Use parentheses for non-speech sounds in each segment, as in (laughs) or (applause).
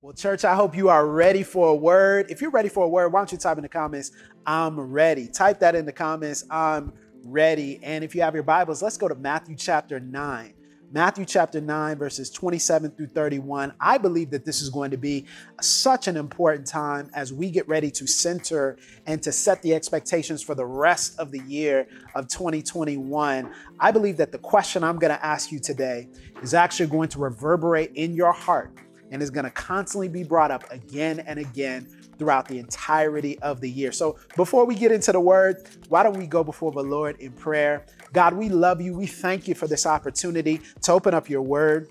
Well, church, I hope you are ready for a word. If you're ready for a word, why don't you type in the comments, I'm ready. Type that in the comments, I'm ready. And if you have your Bibles, let's go to Matthew chapter 9. Matthew chapter 9, verses 27 through 31. I believe that this is going to be such an important time as we get ready to center and to set the expectations for the rest of the year of 2021. I believe that the question I'm going to ask you today is actually going to reverberate in your heart and is going to constantly be brought up again and again throughout the entirety of the year. So before we get into the word, why don't we go before the Lord in prayer? God, we love you. We thank you for this opportunity to open up your word.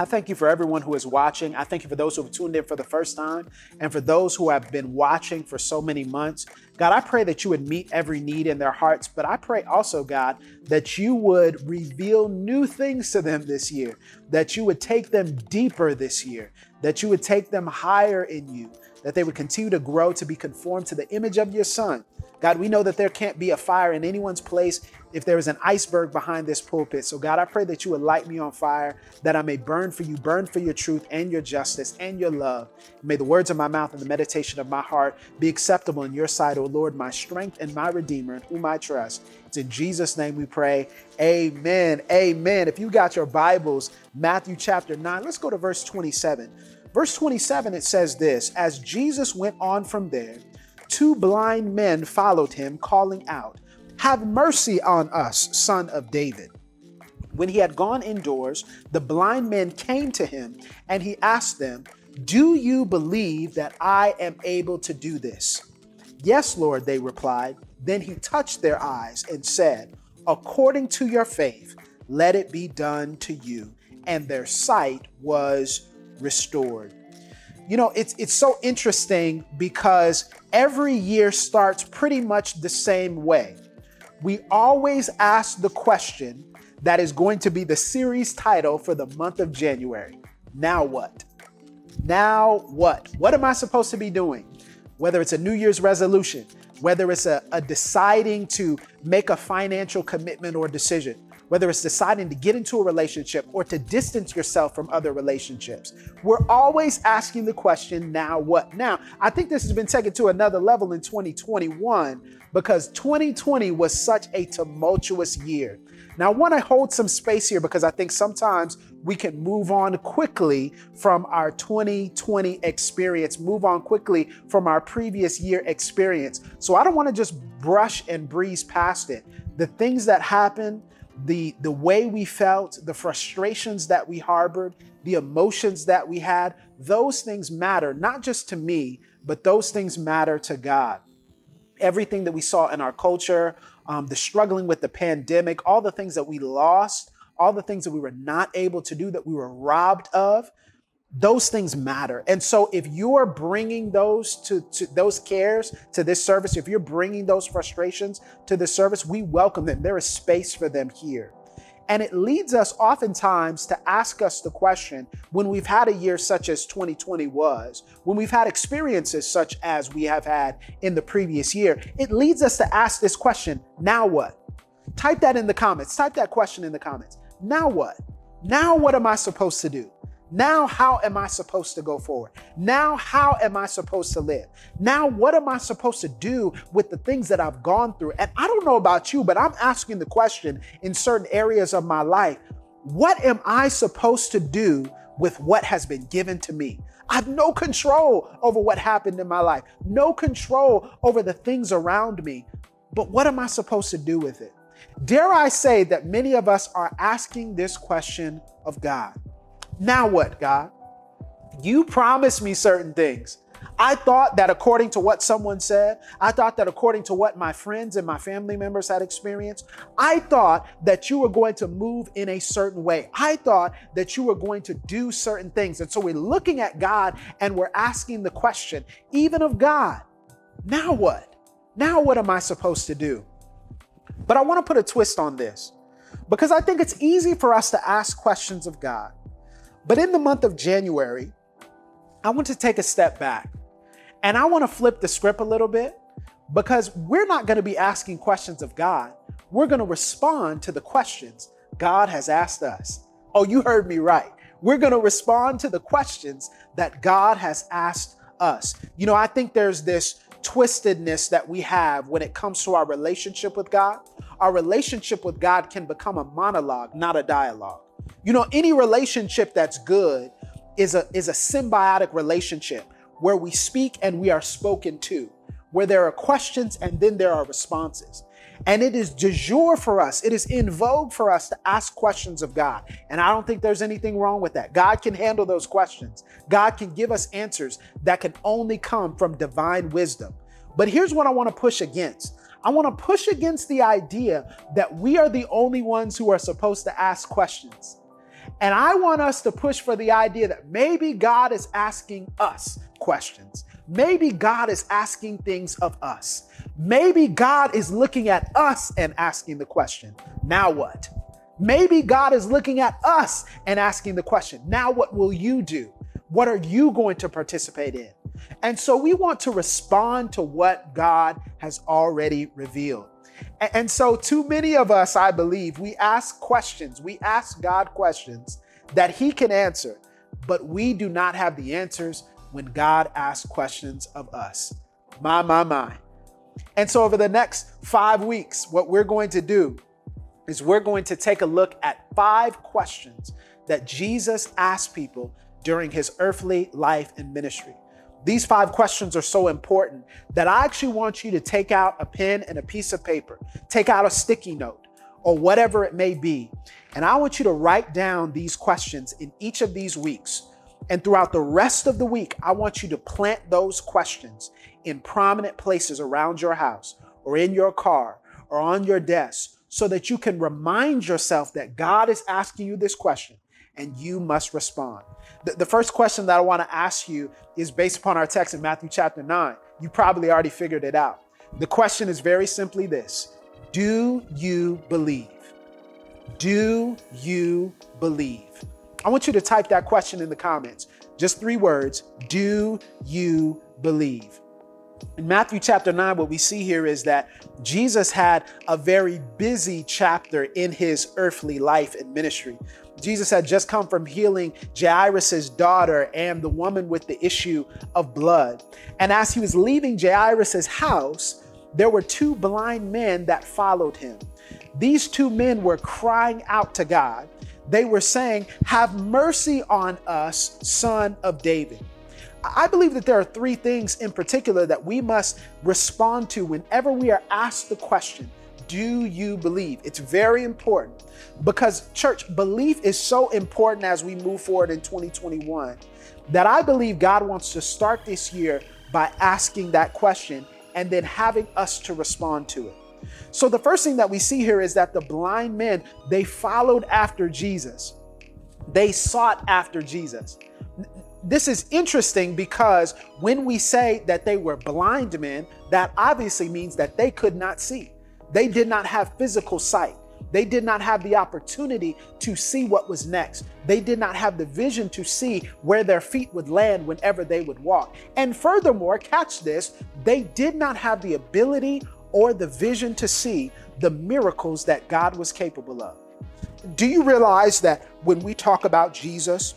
I thank you for everyone who is watching. I thank you for those who have tuned in for the first time and for those who have been watching for so many months. God, I pray that you would meet every need in their hearts, but I pray also, God, that you would reveal new things to them this year, that you would take them deeper this year, that you would take them higher in you, that they would continue to grow to be conformed to the image of your Son. God, we know that there can't be a fire in anyone's place if there is an iceberg behind this pulpit. So, God, I pray that you would light me on fire, that I may burn for you, burn for your truth and your justice and your love. May the words of my mouth and the meditation of my heart be acceptable in your sight, O Lord, my strength and my redeemer, in whom I trust. It's in Jesus' name we pray. Amen. Amen. If you got your Bibles, Matthew chapter 9, let's go to verse 27. Verse 27, it says this As Jesus went on from there, two blind men followed him, calling out, Have mercy on us, son of David. When he had gone indoors, the blind men came to him, and he asked them, Do you believe that I am able to do this? Yes, Lord, they replied. Then he touched their eyes and said, According to your faith, let it be done to you. And their sight was restored. You know, it's it's so interesting because every year starts pretty much the same way. We always ask the question that is going to be the series title for the month of January. Now what? Now what? What am I supposed to be doing? Whether it's a New Year's resolution, whether it's a, a deciding to make a financial commitment or decision, whether it's deciding to get into a relationship or to distance yourself from other relationships. We're always asking the question, now what? Now, I think this has been taken to another level in 2021 because 2020 was such a tumultuous year. Now, I want to hold some space here because I think sometimes we can move on quickly from our 2020 experience, move on quickly from our previous year experience. So I don't want to just brush and breeze past it. The things that happened, the the way we felt, the frustrations that we harbored, the emotions that we had, those things matter not just to me, but those things matter to God. Everything that we saw in our culture, um, the struggling with the pandemic, all the things that we lost, all the things that we were not able to do, that we were robbed of, those things matter. And so if you're bringing those to, to those cares to this service, if you're bringing those frustrations to this service, we welcome them. There is space for them here. And it leads us oftentimes to ask us the question when we've had a year such as 2020 was, when we've had experiences such as we have had in the previous year, it leads us to ask this question now what? Type that in the comments. Type that question in the comments. Now what? Now what am I supposed to do? Now, how am I supposed to go forward? Now, how am I supposed to live? Now, what am I supposed to do with the things that I've gone through? And I don't know about you, but I'm asking the question in certain areas of my life what am I supposed to do with what has been given to me? I have no control over what happened in my life, no control over the things around me. But what am I supposed to do with it? Dare I say that many of us are asking this question of God. Now what, God? You promised me certain things. I thought that according to what someone said, I thought that according to what my friends and my family members had experienced, I thought that you were going to move in a certain way. I thought that you were going to do certain things. And so we're looking at God and we're asking the question, even of God, now what? Now what am I supposed to do? But I want to put a twist on this because I think it's easy for us to ask questions of God. But in the month of January, I want to take a step back and I want to flip the script a little bit because we're not going to be asking questions of God. We're going to respond to the questions God has asked us. Oh, you heard me right. We're going to respond to the questions that God has asked us. You know, I think there's this twistedness that we have when it comes to our relationship with God. Our relationship with God can become a monologue, not a dialogue. You know, any relationship that's good is a is a symbiotic relationship where we speak and we are spoken to, where there are questions and then there are responses. And it is de jour for us, it is in vogue for us to ask questions of God. And I don't think there's anything wrong with that. God can handle those questions, God can give us answers that can only come from divine wisdom. But here's what I want to push against I want to push against the idea that we are the only ones who are supposed to ask questions. And I want us to push for the idea that maybe God is asking us questions. Maybe God is asking things of us. Maybe God is looking at us and asking the question, now what? Maybe God is looking at us and asking the question, now what will you do? What are you going to participate in? And so we want to respond to what God has already revealed. And so, too many of us, I believe, we ask questions, we ask God questions that He can answer, but we do not have the answers when God asks questions of us. My, my, my. And so, over the next five weeks, what we're going to do is we're going to take a look at five questions that Jesus asked people during his earthly life and ministry. These five questions are so important that I actually want you to take out a pen and a piece of paper, take out a sticky note or whatever it may be. And I want you to write down these questions in each of these weeks. And throughout the rest of the week, I want you to plant those questions in prominent places around your house or in your car or on your desk so that you can remind yourself that God is asking you this question and you must respond. The, the first question that I want to ask you is based upon our text in Matthew chapter 9. You probably already figured it out. The question is very simply this Do you believe? Do you believe? I want you to type that question in the comments. Just three words Do you believe? In Matthew chapter 9, what we see here is that Jesus had a very busy chapter in his earthly life and ministry. Jesus had just come from healing Jairus' daughter and the woman with the issue of blood. And as he was leaving Jairus' house, there were two blind men that followed him. These two men were crying out to God. They were saying, Have mercy on us, son of David. I believe that there are three things in particular that we must respond to whenever we are asked the question, Do you believe? It's very important because, church, belief is so important as we move forward in 2021 that I believe God wants to start this year by asking that question and then having us to respond to it. So the first thing that we see here is that the blind men, they followed after Jesus. They sought after Jesus. This is interesting because when we say that they were blind men, that obviously means that they could not see. They did not have physical sight. They did not have the opportunity to see what was next. They did not have the vision to see where their feet would land whenever they would walk. And furthermore, catch this, they did not have the ability or the vision to see the miracles that God was capable of. Do you realize that when we talk about Jesus,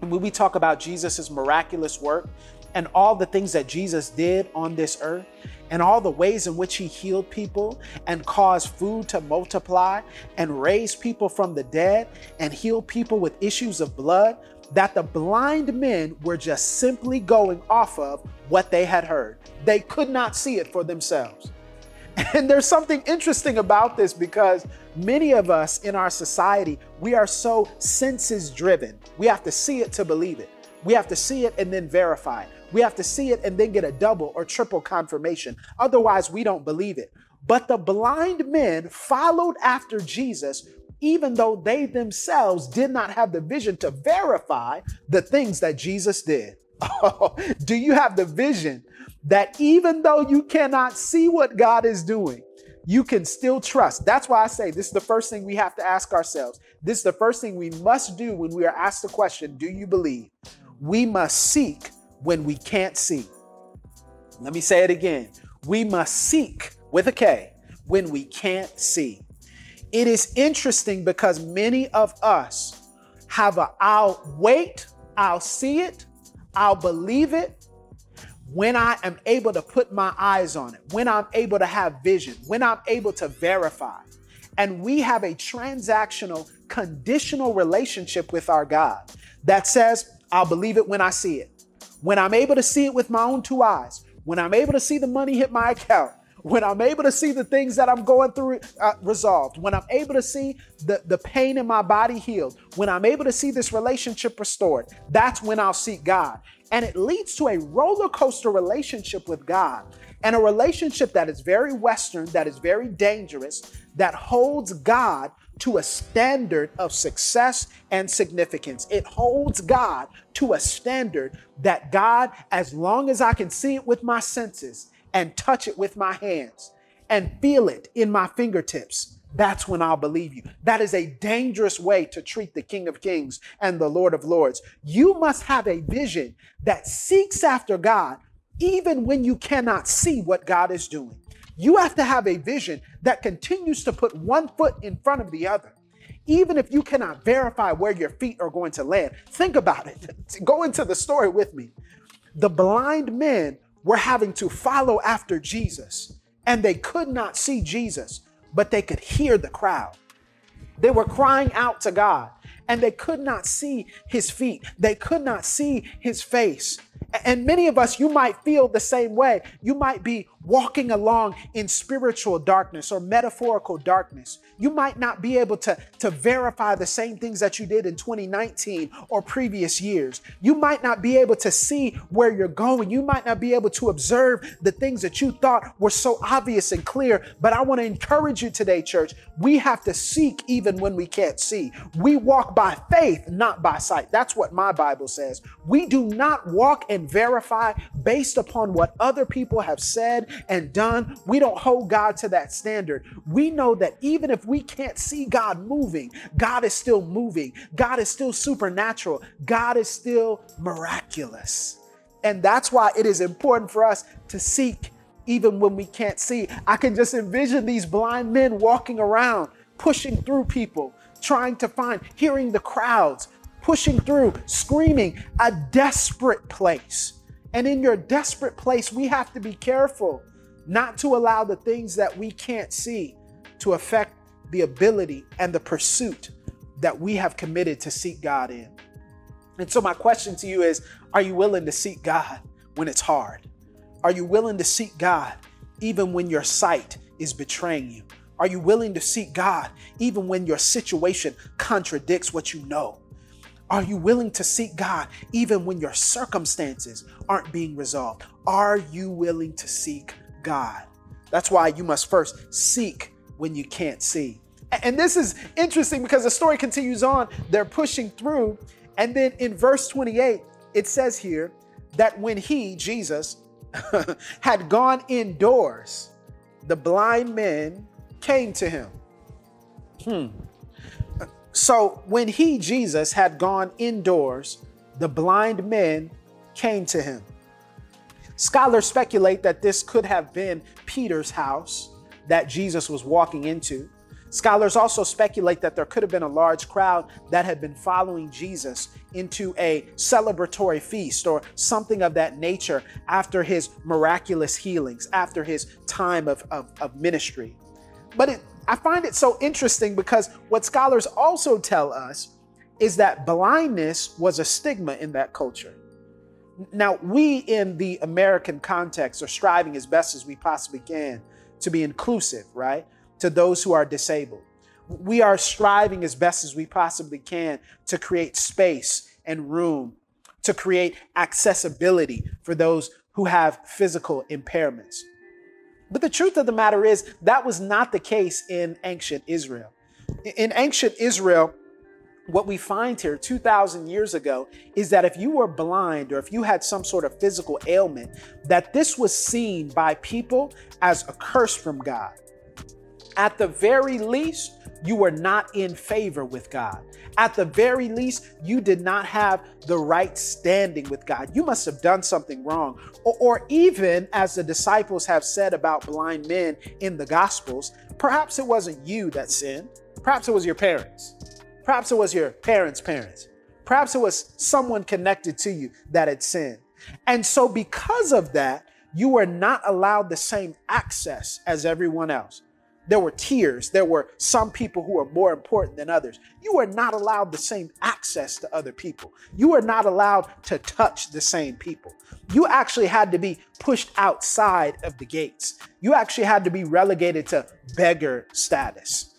when we talk about Jesus' miraculous work and all the things that Jesus did on this earth, and all the ways in which he healed people and caused food to multiply and raised people from the dead and healed people with issues of blood, that the blind men were just simply going off of what they had heard. They could not see it for themselves. (laughs) And there's something interesting about this because many of us in our society, we are so senses driven. We have to see it to believe it. We have to see it and then verify it. We have to see it and then get a double or triple confirmation. Otherwise, we don't believe it. But the blind men followed after Jesus, even though they themselves did not have the vision to verify the things that Jesus did. (laughs) Oh, do you have the vision that even though you cannot see what God is doing, you can still trust. That's why I say this is the first thing we have to ask ourselves. This is the first thing we must do when we are asked the question, Do you believe? We must seek when we can't see. Let me say it again. We must seek with a K when we can't see. It is interesting because many of us have a I'll wait, I'll see it, I'll believe it when I am able to put my eyes on it, when I'm able to have vision, when I'm able to verify. And we have a transactional, conditional relationship with our God that says, I'll believe it when I see it. When I'm able to see it with my own two eyes, when I'm able to see the money hit my account, when I'm able to see the things that I'm going through uh, resolved, when I'm able to see the, the pain in my body healed, when I'm able to see this relationship restored, that's when I'll seek God. And it leads to a roller coaster relationship with God and a relationship that is very Western, that is very dangerous, that holds God to a standard of success and significance. It holds God to a standard that God, as long as I can see it with my senses and touch it with my hands and feel it in my fingertips, that's when I'll believe you. That is a dangerous way to treat the King of Kings and the Lord of Lords. You must have a vision that seeks after God even when you cannot see what God is doing. You have to have a vision that continues to put one foot in front of the other. Even if you cannot verify where your feet are going to land, think about it. (laughs) Go into the story with me. The blind men were having to follow after Jesus, and they could not see Jesus, but they could hear the crowd. They were crying out to God, and they could not see his feet, they could not see his face. And many of us, you might feel the same way. You might be walking along in spiritual darkness or metaphorical darkness. You might not be able to, to verify the same things that you did in 2019 or previous years. You might not be able to see where you're going. You might not be able to observe the things that you thought were so obvious and clear. But I want to encourage you today, church. We have to seek even when we can't see. We walk by faith, not by sight. That's what my Bible says. We do not walk and verify based upon what other people have said and done. We don't hold God to that standard. We know that even if we can't see God moving, God is still moving. God is still supernatural. God is still miraculous. And that's why it is important for us to seek even when we can't see. I can just envision these blind men walking around, pushing through people, trying to find, hearing the crowds, pushing through, screaming, a desperate place. And in your desperate place, we have to be careful not to allow the things that we can't see to affect the ability and the pursuit that we have committed to seek God in. And so, my question to you is Are you willing to seek God when it's hard? Are you willing to seek God even when your sight is betraying you? Are you willing to seek God even when your situation contradicts what you know? Are you willing to seek God even when your circumstances aren't being resolved? Are you willing to seek God? That's why you must first seek when you can't see. And this is interesting because the story continues on. They're pushing through. And then in verse 28, it says here that when he, Jesus, (laughs) had gone indoors, the blind men came to him. Hmm. So when he, Jesus, had gone indoors, the blind men came to him. Scholars speculate that this could have been Peter's house that Jesus was walking into. Scholars also speculate that there could have been a large crowd that had been following Jesus into a celebratory feast or something of that nature after his miraculous healings, after his time of, of, of ministry. But it, I find it so interesting because what scholars also tell us is that blindness was a stigma in that culture. Now, we in the American context are striving as best as we possibly can to be inclusive, right? To those who are disabled. We are striving as best as we possibly can to create space and room, to create accessibility for those who have physical impairments. But the truth of the matter is, that was not the case in ancient Israel. In ancient Israel, what we find here 2,000 years ago is that if you were blind or if you had some sort of physical ailment, that this was seen by people as a curse from God. At the very least, you were not in favor with God. At the very least, you did not have the right standing with God. You must have done something wrong. Or, or, even as the disciples have said about blind men in the Gospels, perhaps it wasn't you that sinned, perhaps it was your parents. Perhaps it was your parents' parents. Perhaps it was someone connected to you that had sinned. And so, because of that, you were not allowed the same access as everyone else. There were tiers. There were some people who were more important than others. You are not allowed the same access to other people. You are not allowed to touch the same people. You actually had to be pushed outside of the gates. You actually had to be relegated to beggar status.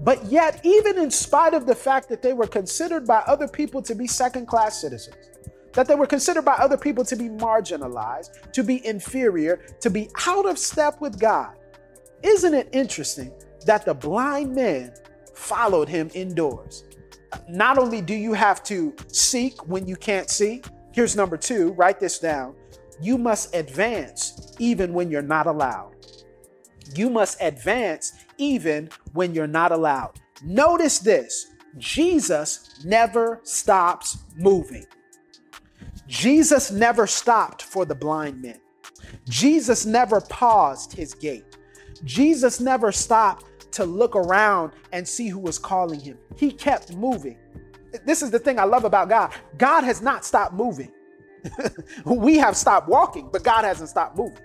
But yet, even in spite of the fact that they were considered by other people to be second class citizens, that they were considered by other people to be marginalized, to be inferior, to be out of step with God, isn't it interesting that the blind man followed him indoors? Not only do you have to seek when you can't see, here's number two, write this down. You must advance even when you're not allowed. You must advance even when you're not allowed. Notice this Jesus never stops moving. Jesus never stopped for the blind men. Jesus never paused his gait. Jesus never stopped to look around and see who was calling him. He kept moving. This is the thing I love about God. God has not stopped moving. (laughs) we have stopped walking, but God hasn't stopped moving.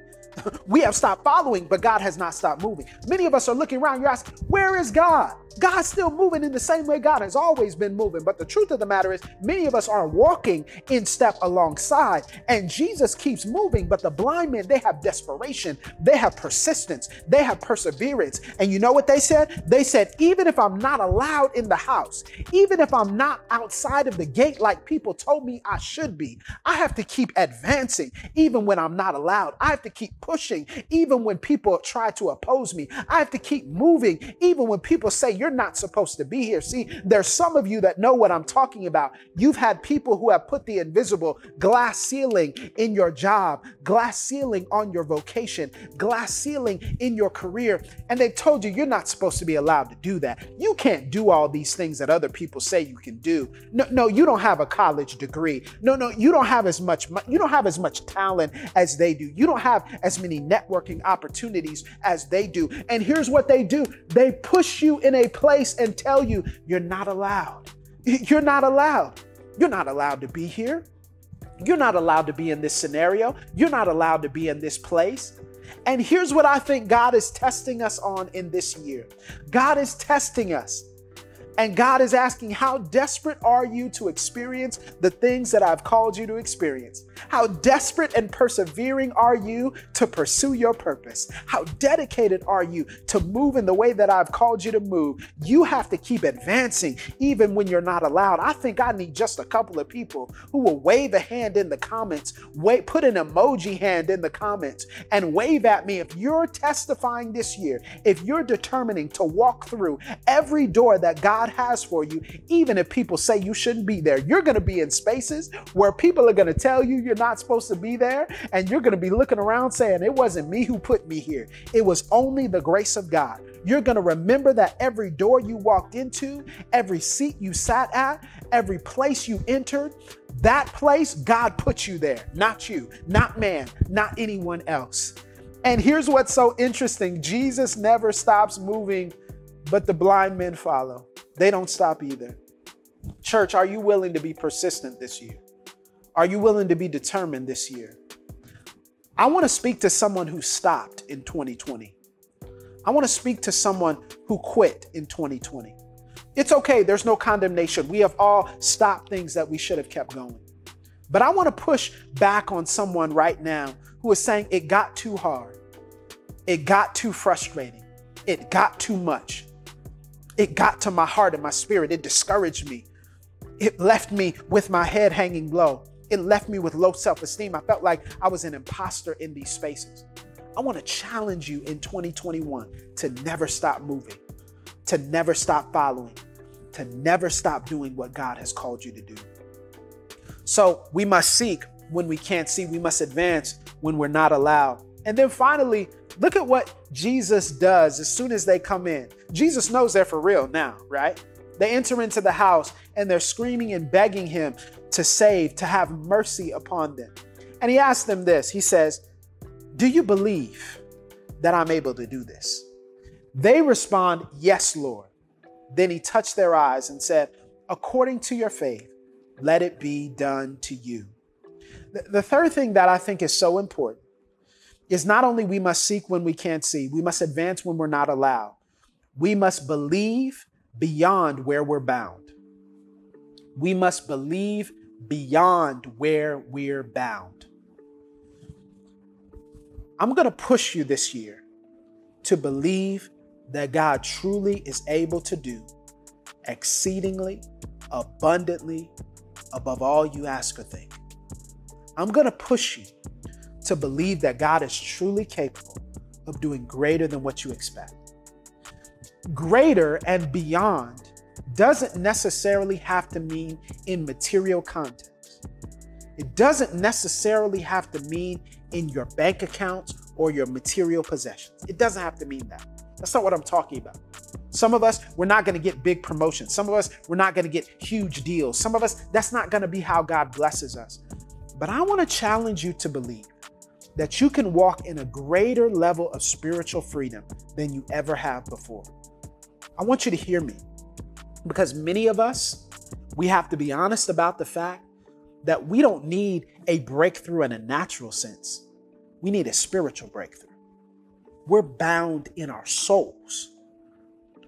We have stopped following, but God has not stopped moving. Many of us are looking around, you're asking, where is God? God's still moving in the same way God has always been moving. But the truth of the matter is, many of us are walking in step alongside, and Jesus keeps moving. But the blind men, they have desperation, they have persistence, they have perseverance. And you know what they said? They said, even if I'm not allowed in the house, even if I'm not outside of the gate like people told me I should be, I have to keep advancing, even when I'm not allowed. I have to keep pushing, even when people try to oppose me. I have to keep moving, even when people say, You're not supposed to be here. See, there's some of you that know what I'm talking about. You've had people who have put the invisible glass ceiling in your job, glass ceiling on your vocation, glass ceiling in your career, and they've told you you're not supposed to be allowed to do that. You can't do all these things that other people say you can do. No, no, you don't have a college degree. No, no, you don't have as much you don't have as much talent as they do. You don't have many networking opportunities as they do. And here's what they do. They push you in a place and tell you you're not allowed. You're not allowed. You're not allowed to be here. You're not allowed to be in this scenario. You're not allowed to be in this place. And here's what I think God is testing us on in this year God is testing us and God is asking, How desperate are you to experience the things that I've called you to experience? How desperate and persevering are you to pursue your purpose? How dedicated are you to move in the way that I've called you to move? You have to keep advancing even when you're not allowed. I think I need just a couple of people who will wave a hand in the comments, wait, put an emoji hand in the comments, and wave at me if you're testifying this year, if you're determining to walk through every door that God God has for you, even if people say you shouldn't be there. You're going to be in spaces where people are going to tell you you're not supposed to be there, and you're going to be looking around saying, It wasn't me who put me here, it was only the grace of God. You're going to remember that every door you walked into, every seat you sat at, every place you entered, that place, God put you there, not you, not man, not anyone else. And here's what's so interesting Jesus never stops moving, but the blind men follow. They don't stop either. Church, are you willing to be persistent this year? Are you willing to be determined this year? I want to speak to someone who stopped in 2020. I want to speak to someone who quit in 2020. It's okay, there's no condemnation. We have all stopped things that we should have kept going. But I want to push back on someone right now who is saying it got too hard, it got too frustrating, it got too much. It got to my heart and my spirit. It discouraged me. It left me with my head hanging low. It left me with low self esteem. I felt like I was an imposter in these spaces. I want to challenge you in 2021 to never stop moving, to never stop following, to never stop doing what God has called you to do. So we must seek when we can't see, we must advance when we're not allowed. And then finally, Look at what Jesus does as soon as they come in. Jesus knows they're for real now, right? They enter into the house and they're screaming and begging him to save, to have mercy upon them. And he asks them this He says, Do you believe that I'm able to do this? They respond, Yes, Lord. Then he touched their eyes and said, According to your faith, let it be done to you. The third thing that I think is so important is not only we must seek when we can't see, we must advance when we're not allowed. We must believe beyond where we're bound. We must believe beyond where we're bound. I'm going to push you this year to believe that God truly is able to do exceedingly, abundantly, above all you ask or think. I'm going to push you to believe that God is truly capable of doing greater than what you expect. Greater and beyond doesn't necessarily have to mean in material context. It doesn't necessarily have to mean in your bank accounts or your material possessions. It doesn't have to mean that. That's not what I'm talking about. Some of us, we're not going to get big promotions. Some of us, we're not going to get huge deals. Some of us, that's not going to be how God blesses us. But I want to challenge you to believe that you can walk in a greater level of spiritual freedom than you ever have before. I want you to hear me because many of us, we have to be honest about the fact that we don't need a breakthrough in a natural sense. We need a spiritual breakthrough. We're bound in our souls.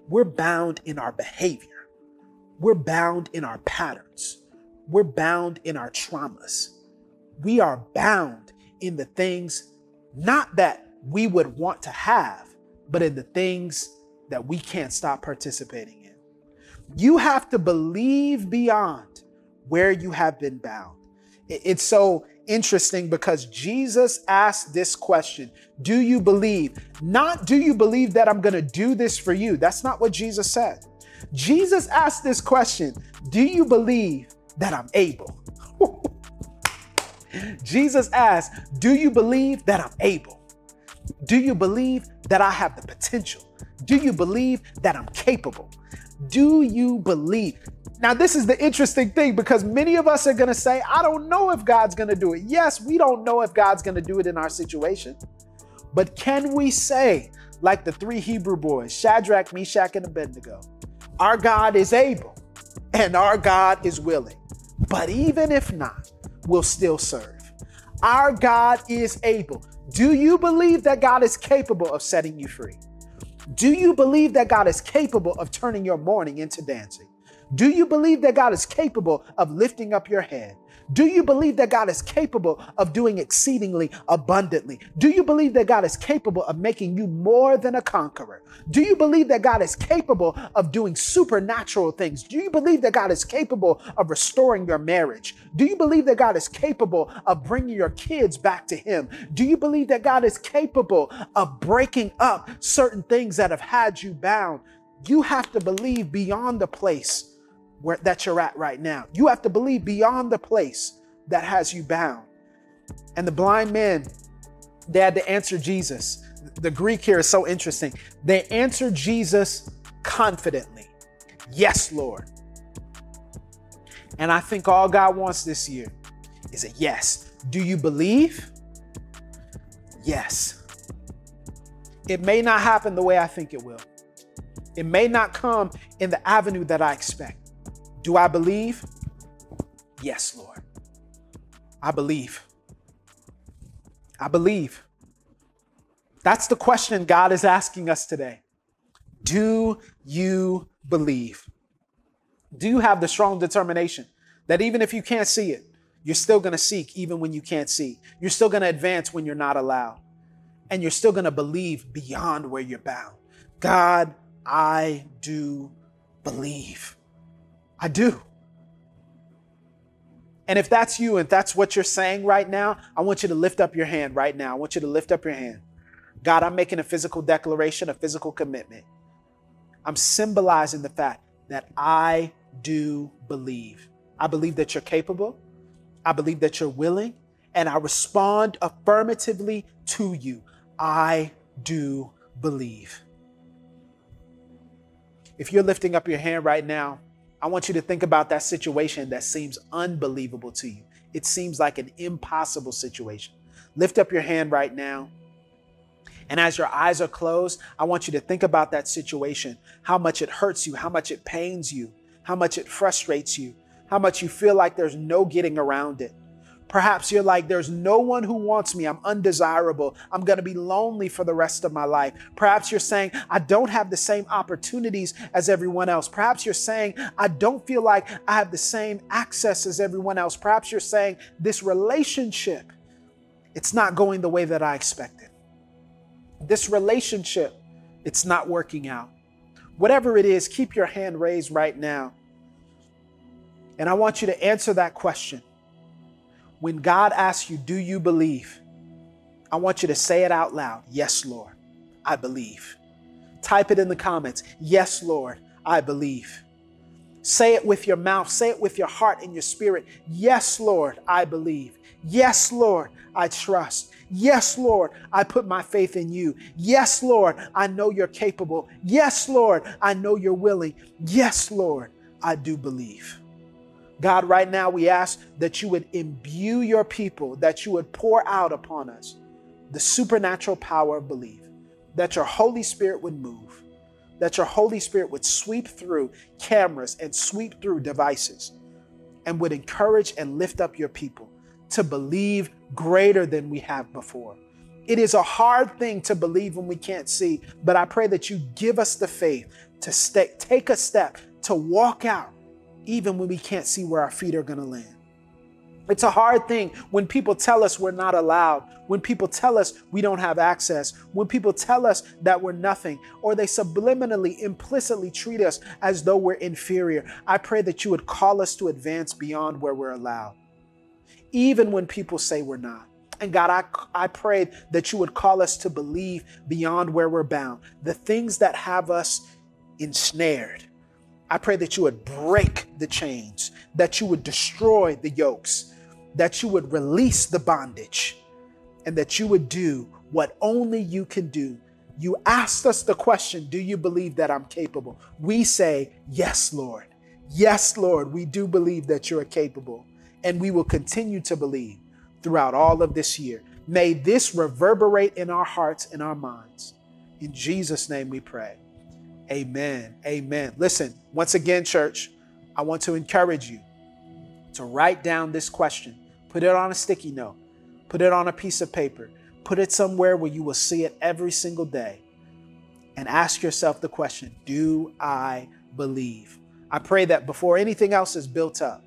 We're bound in our behavior. We're bound in our patterns. We're bound in our traumas. We are bound in the things not that we would want to have, but in the things that we can't stop participating in. You have to believe beyond where you have been bound. It's so interesting because Jesus asked this question Do you believe? Not do you believe that I'm going to do this for you? That's not what Jesus said. Jesus asked this question Do you believe that I'm able? Jesus asked, Do you believe that I'm able? Do you believe that I have the potential? Do you believe that I'm capable? Do you believe? Now, this is the interesting thing because many of us are going to say, I don't know if God's going to do it. Yes, we don't know if God's going to do it in our situation. But can we say, like the three Hebrew boys, Shadrach, Meshach, and Abednego, our God is able and our God is willing. But even if not, we'll still serve. Our God is able. Do you believe that God is capable of setting you free? Do you believe that God is capable of turning your mourning into dancing? Do you believe that God is capable of lifting up your head? Do you believe that God is capable of doing exceedingly abundantly? Do you believe that God is capable of making you more than a conqueror? Do you believe that God is capable of doing supernatural things? Do you believe that God is capable of restoring your marriage? Do you believe that God is capable of bringing your kids back to Him? Do you believe that God is capable of breaking up certain things that have had you bound? You have to believe beyond the place where that you're at right now. You have to believe beyond the place that has you bound. And the blind men, they had to answer Jesus. The Greek here is so interesting. They answered Jesus confidently. Yes, Lord. And I think all God wants this year is a yes. Do you believe? Yes. It may not happen the way I think it will. It may not come in the avenue that I expect. Do I believe? Yes, Lord. I believe. I believe. That's the question God is asking us today. Do you believe? Do you have the strong determination that even if you can't see it, you're still going to seek even when you can't see? You're still going to advance when you're not allowed. And you're still going to believe beyond where you're bound. God, I do believe. I do. And if that's you and that's what you're saying right now, I want you to lift up your hand right now. I want you to lift up your hand. God, I'm making a physical declaration, a physical commitment. I'm symbolizing the fact that I do believe. I believe that you're capable. I believe that you're willing. And I respond affirmatively to you. I do believe. If you're lifting up your hand right now, I want you to think about that situation that seems unbelievable to you. It seems like an impossible situation. Lift up your hand right now. And as your eyes are closed, I want you to think about that situation, how much it hurts you, how much it pains you, how much it frustrates you, how much you feel like there's no getting around it. Perhaps you're like, there's no one who wants me. I'm undesirable. I'm going to be lonely for the rest of my life. Perhaps you're saying, I don't have the same opportunities as everyone else. Perhaps you're saying, I don't feel like I have the same access as everyone else. Perhaps you're saying, this relationship, it's not going the way that I expected. This relationship, it's not working out. Whatever it is, keep your hand raised right now. And I want you to answer that question when God asks you, Do you believe? I want you to say it out loud. Yes, Lord, I believe. Type it in the comments. Yes, Lord, I believe. Say it with your mouth, say it with your heart and your spirit. Yes, Lord, I believe. Yes, Lord, I trust. Yes, Lord, I put my faith in you. Yes, Lord, I know you're capable. Yes, Lord, I know you're willing. Yes, Lord, I do believe. God, right now we ask that you would imbue your people, that you would pour out upon us the supernatural power of belief, that your Holy Spirit would move, that your Holy Spirit would sweep through cameras and sweep through devices and would encourage and lift up your people to believe greater than we have before. It is a hard thing to believe when we can't see, but I pray that you give us the faith to stay, take a step, to walk out even when we can't see where our feet are going to land. It's a hard thing when people tell us we're not allowed, when people tell us we don't have access, when people tell us that we're nothing, or they subliminally, implicitly treat us as though we're inferior. I pray that you would call us to advance beyond where we're allowed, even when people say we're not. And God, I, I pray that you would call us to believe beyond where we're bound, the things that have us ensnared I pray that you would break the chains, that you would destroy the yokes, that you would release the bondage, and that you would do what only you can do. You asked us the question, Do you believe that I'm capable? We say, Yes, Lord. Yes, Lord, we do believe that you're capable, and we will continue to believe throughout all of this year. May this reverberate in our hearts and our minds. In Jesus' name we pray. Amen. Amen. Listen, once again, church, I want to encourage you to write down this question, put it on a sticky note, put it on a piece of paper, put it somewhere where you will see it every single day, and ask yourself the question Do I believe? I pray that before anything else is built up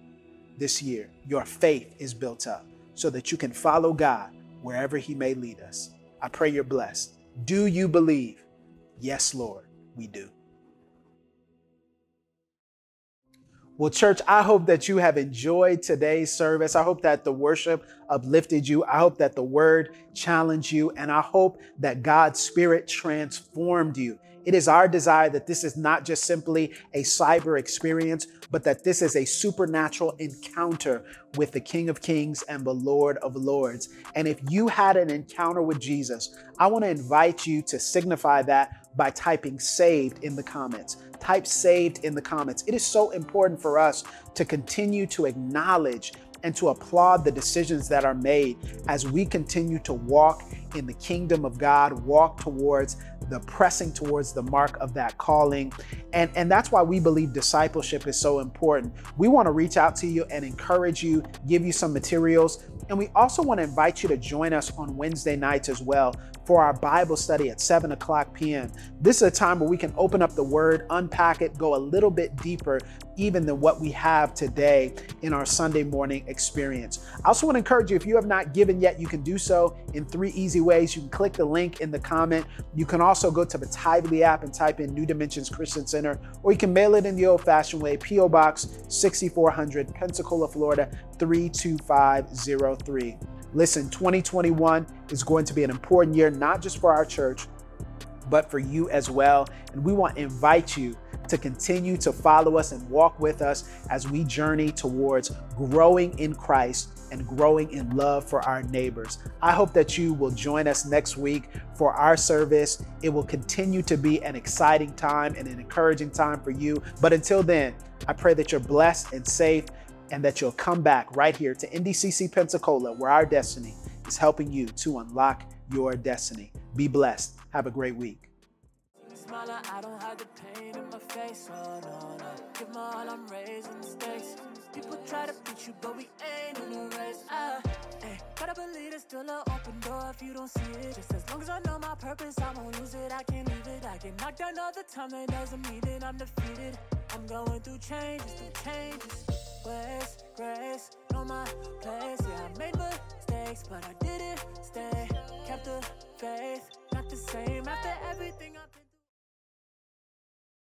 this year, your faith is built up so that you can follow God wherever He may lead us. I pray you're blessed. Do you believe? Yes, Lord we do. Well, church, I hope that you have enjoyed today's service. I hope that the worship uplifted you. I hope that the word challenged you. And I hope that God's spirit transformed you. It is our desire that this is not just simply a cyber experience, but that this is a supernatural encounter with the King of Kings and the Lord of Lords. And if you had an encounter with Jesus, I want to invite you to signify that by typing saved in the comments. Type saved in the comments. It is so important for us to continue to acknowledge and to applaud the decisions that are made as we continue to walk in the kingdom of God, walk towards the pressing towards the mark of that calling. And, and that's why we believe discipleship is so important. We want to reach out to you and encourage you, give you some materials. And we also want to invite you to join us on Wednesday nights as well for our Bible study at 7 o'clock p.m. This is a time where we can open up the Word, unpack it, go a little bit deeper, even than what we have today in our Sunday morning experience. I also want to encourage you if you have not given yet, you can do so in three easy ways. You can click the link in the comment. You can also go to the Tithely app and type in New Dimensions Christian Center, or you can mail it in the old fashioned way P.O. Box 6400, Pensacola, Florida 32503. Listen, 2021 is going to be an important year, not just for our church, but for you as well. And we want to invite you to continue to follow us and walk with us as we journey towards growing in Christ and growing in love for our neighbors. I hope that you will join us next week for our service. It will continue to be an exciting time and an encouraging time for you. But until then, I pray that you're blessed and safe and that you'll come back right here to NDCC Pensacola, where our destiny is helping you to unlock your destiny. Be blessed. Have a great week smiler, I don't hide the pain in my face. Oh no, no. Give my all, I'm raising the stakes. People try to beat you, but we ain't in a race. Ah, hey, Gotta believe there's still an open door if you don't see it. Just as long as I know my purpose, I won't lose it. I can't leave it. I get knocked down all the time, that doesn't mean that I'm defeated. I'm going through changes, through changes. Where's grace? Know my place. Yeah, I made mistakes, but I didn't stay. Kept the faith, not the same after everything I've been